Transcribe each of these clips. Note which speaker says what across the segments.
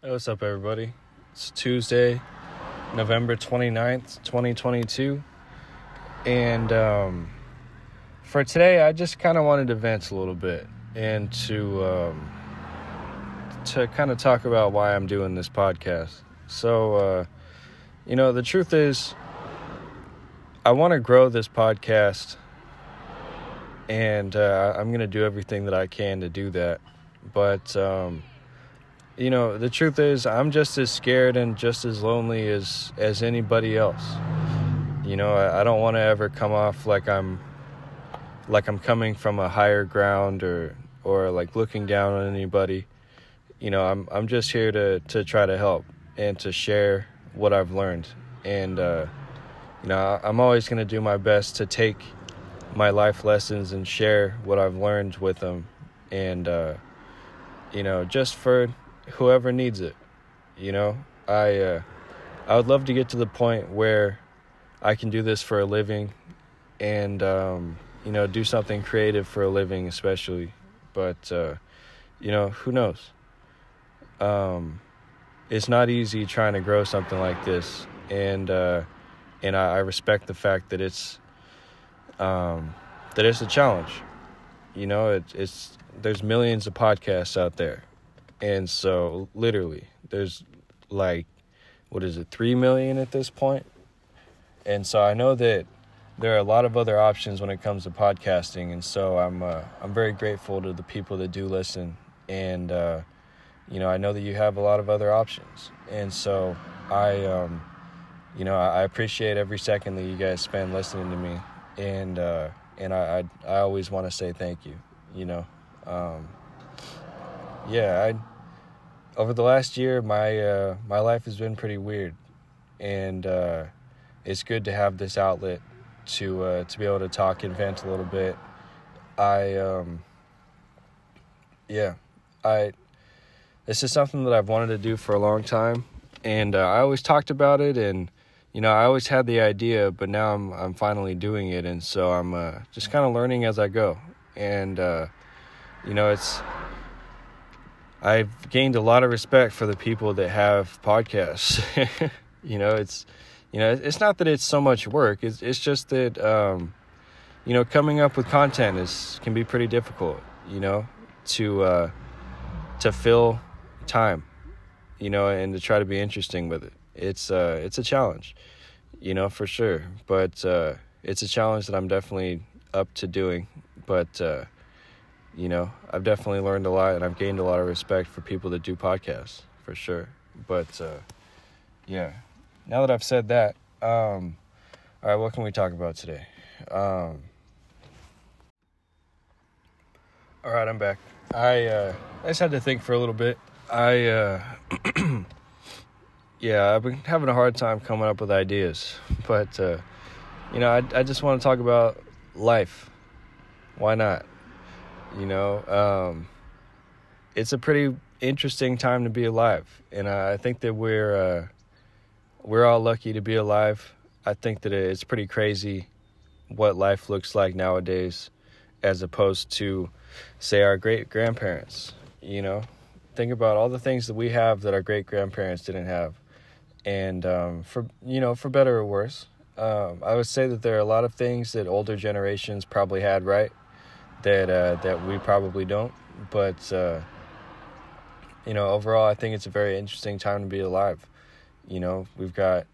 Speaker 1: Hey, what's up, everybody? It's Tuesday, November 29th, 2022. And um, for today, I just kind of wanted to vent a little bit and to, um, to kind of talk about why I'm doing this podcast. So, uh, you know, the truth is, I want to grow this podcast, and uh, I'm going to do everything that I can to do that. But, um, you know, the truth is, I'm just as scared and just as lonely as as anybody else. You know, I, I don't want to ever come off like I'm like I'm coming from a higher ground or or like looking down on anybody. You know, I'm I'm just here to to try to help and to share what I've learned. And uh, you know, I'm always going to do my best to take my life lessons and share what I've learned with them. And uh, you know, just for whoever needs it. You know, I uh, I would love to get to the point where I can do this for a living, and um, you know, do something creative for a living, especially. But uh, you know, who knows? Um, it's not easy trying to grow something like this, and uh, and I, I respect the fact that it's um, that it's a challenge. You know, it, it's there's millions of podcasts out there and so, literally, there's like, what is it, 3 million at this point? And so, I know that there are a lot of other options when it comes to podcasting. And so, I'm, uh, I'm very grateful to the people that do listen. And, uh, you know, I know that you have a lot of other options. And so, I, um, you know, I appreciate every second that you guys spend listening to me. And, uh, and I, I, I always want to say thank you, you know. Um, yeah, I over the last year my uh, my life has been pretty weird, and uh, it's good to have this outlet to uh, to be able to talk and vent a little bit. I um, yeah, I this is something that I've wanted to do for a long time, and uh, I always talked about it, and you know I always had the idea, but now I'm I'm finally doing it, and so I'm uh, just kind of learning as I go, and uh, you know it's I've gained a lot of respect for the people that have podcasts. you know, it's you know, it's not that it's so much work. It's it's just that um, you know, coming up with content is can be pretty difficult. You know, to uh, to fill time. You know, and to try to be interesting with it. It's uh, it's a challenge. You know, for sure. But uh, it's a challenge that I'm definitely up to doing. But uh, you know, I've definitely learned a lot and I've gained a lot of respect for people that do podcasts for sure. But uh, yeah, now that I've said that, um, all right, what can we talk about today? Um, all right, I'm back. I uh, I just had to think for a little bit. I uh, yeah, I've been having a hard time coming up with ideas, but uh, you know, I I just want to talk about life. Why not? You know, um, it's a pretty interesting time to be alive, and I think that we're uh, we're all lucky to be alive. I think that it's pretty crazy what life looks like nowadays, as opposed to, say, our great grandparents. You know, think about all the things that we have that our great grandparents didn't have, and um, for you know, for better or worse. Um, I would say that there are a lot of things that older generations probably had right that uh, that we probably don't. But uh, you know, overall, I think it's a very interesting time to be alive. You know, we've got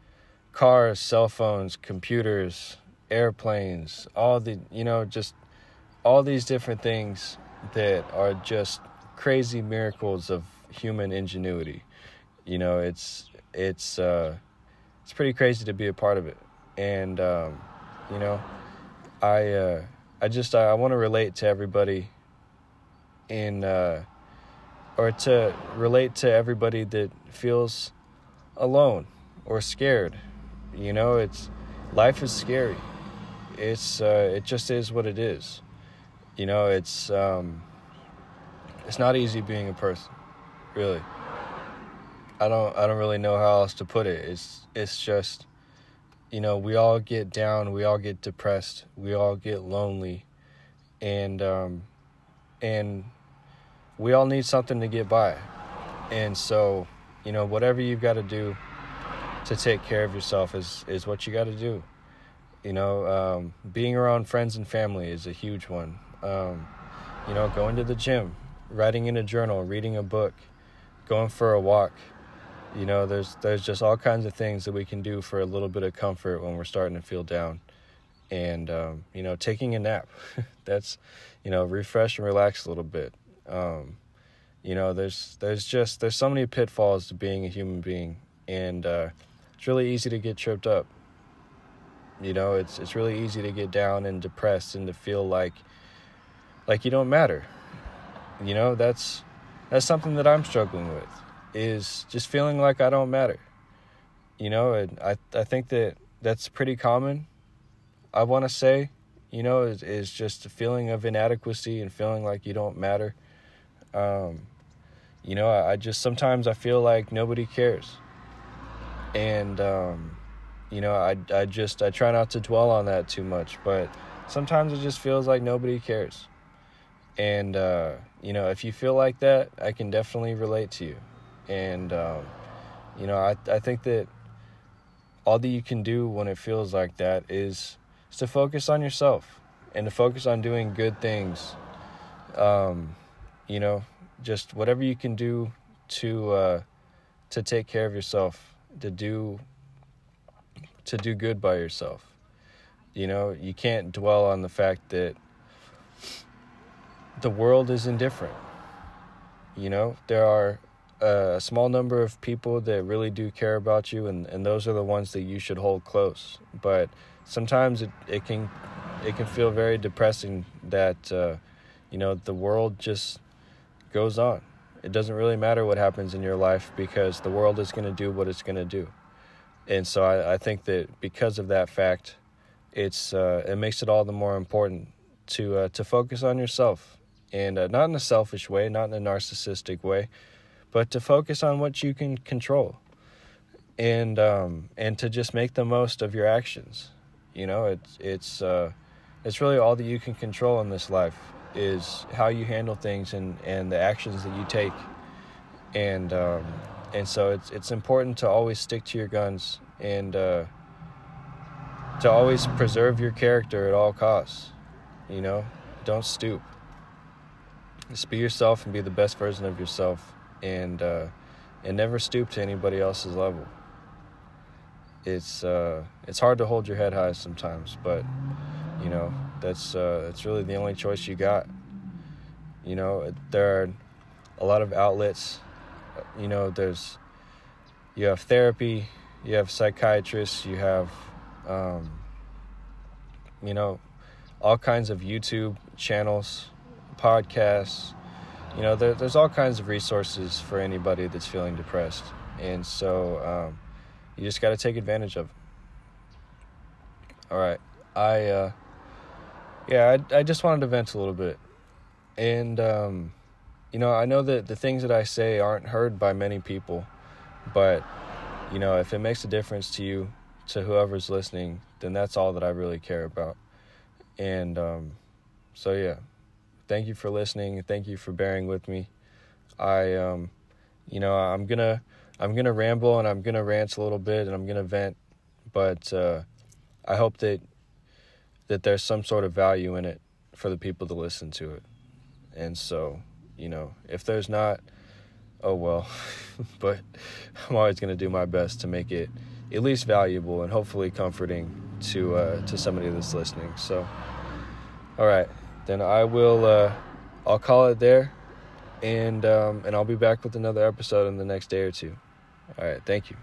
Speaker 1: cars, cell phones, computers, airplanes, all the you know, just all these different things that are just crazy miracles of human ingenuity. You know, it's it's uh, it's pretty crazy to be a part of it, and um, you know, I. Uh, I just I, I want to relate to everybody in uh, or to relate to everybody that feels alone or scared. You know, it's life is scary. It's uh, it just is what it is. You know, it's um, it's not easy being a person, really. I don't I don't really know how else to put it. It's it's just you know, we all get down, we all get depressed, we all get lonely, and um, and we all need something to get by, and so you know, whatever you've got to do to take care of yourself is is what you got to do. You know, um, being around friends and family is a huge one. Um, you know, going to the gym, writing in a journal, reading a book, going for a walk. You know, there's there's just all kinds of things that we can do for a little bit of comfort when we're starting to feel down, and um, you know, taking a nap. That's, you know, refresh and relax a little bit. Um, you know, there's there's just there's so many pitfalls to being a human being, and uh, it's really easy to get tripped up. You know, it's it's really easy to get down and depressed and to feel like like you don't matter. You know, that's that's something that I'm struggling with is just feeling like I don't matter. You know, and I I think that that's pretty common. I want to say, you know, is is just a feeling of inadequacy and feeling like you don't matter. Um, you know, I, I, just sometimes I feel like nobody cares, and um, you know, I I just I try not to dwell on that too much, but sometimes it just feels like nobody cares, and uh, you know, if you feel like that, I can definitely relate to you, and um, you know, I I think that all that you can do when it feels like that is, is to focus on yourself and to focus on doing good things. Um, you know, just whatever you can do to uh, to take care of yourself, to do to do good by yourself. You know, you can't dwell on the fact that the world is indifferent. You know, there are a small number of people that really do care about you, and, and those are the ones that you should hold close. But sometimes it, it can it can feel very depressing that uh, you know the world just goes on. It doesn't really matter what happens in your life because the world is going to do what it's going to do. And so I, I, think that because of that fact, it's uh, it makes it all the more important to uh, to focus on yourself and uh, not in a selfish way, not in a narcissistic way, but to focus on what you can control and um, and to just make the most of your actions. You know, it's it's uh, it's really all that you can control in this life is how you handle things and, and the actions that you take. And um, and so it's it's important to always stick to your guns and uh, to always preserve your character at all costs. You know, don't stoop. Just be yourself and be the best version of yourself, and uh, and never stoop to anybody else's level. It's uh, it's hard to hold your head high sometimes, but you know that's uh, that's really the only choice you got. You know, there are a lot of outlets. You know, there's you have therapy, you have psychiatrists, you have um, you know all kinds of YouTube channels, podcasts. You know, there, there's all kinds of resources for anybody that's feeling depressed, and so um, you just got to take advantage of. Them. All right, I. Uh, yeah, I, I just wanted to vent a little bit. And, um, you know, I know that the things that I say aren't heard by many people, but, you know, if it makes a difference to you, to whoever's listening, then that's all that I really care about. And um, so, yeah, thank you for listening. Thank you for bearing with me. I, um, you know, I'm gonna, I'm gonna ramble and I'm gonna rant a little bit and I'm gonna vent, but uh, I hope that that there's some sort of value in it for the people to listen to it. And so, you know, if there's not, oh well. but I'm always to do my best to make it at least valuable and hopefully comforting to uh, to somebody that's listening. So, all right, then I will. Uh, I'll call it there, and um, and I'll be back with another episode in the next day or two. All right, thank you.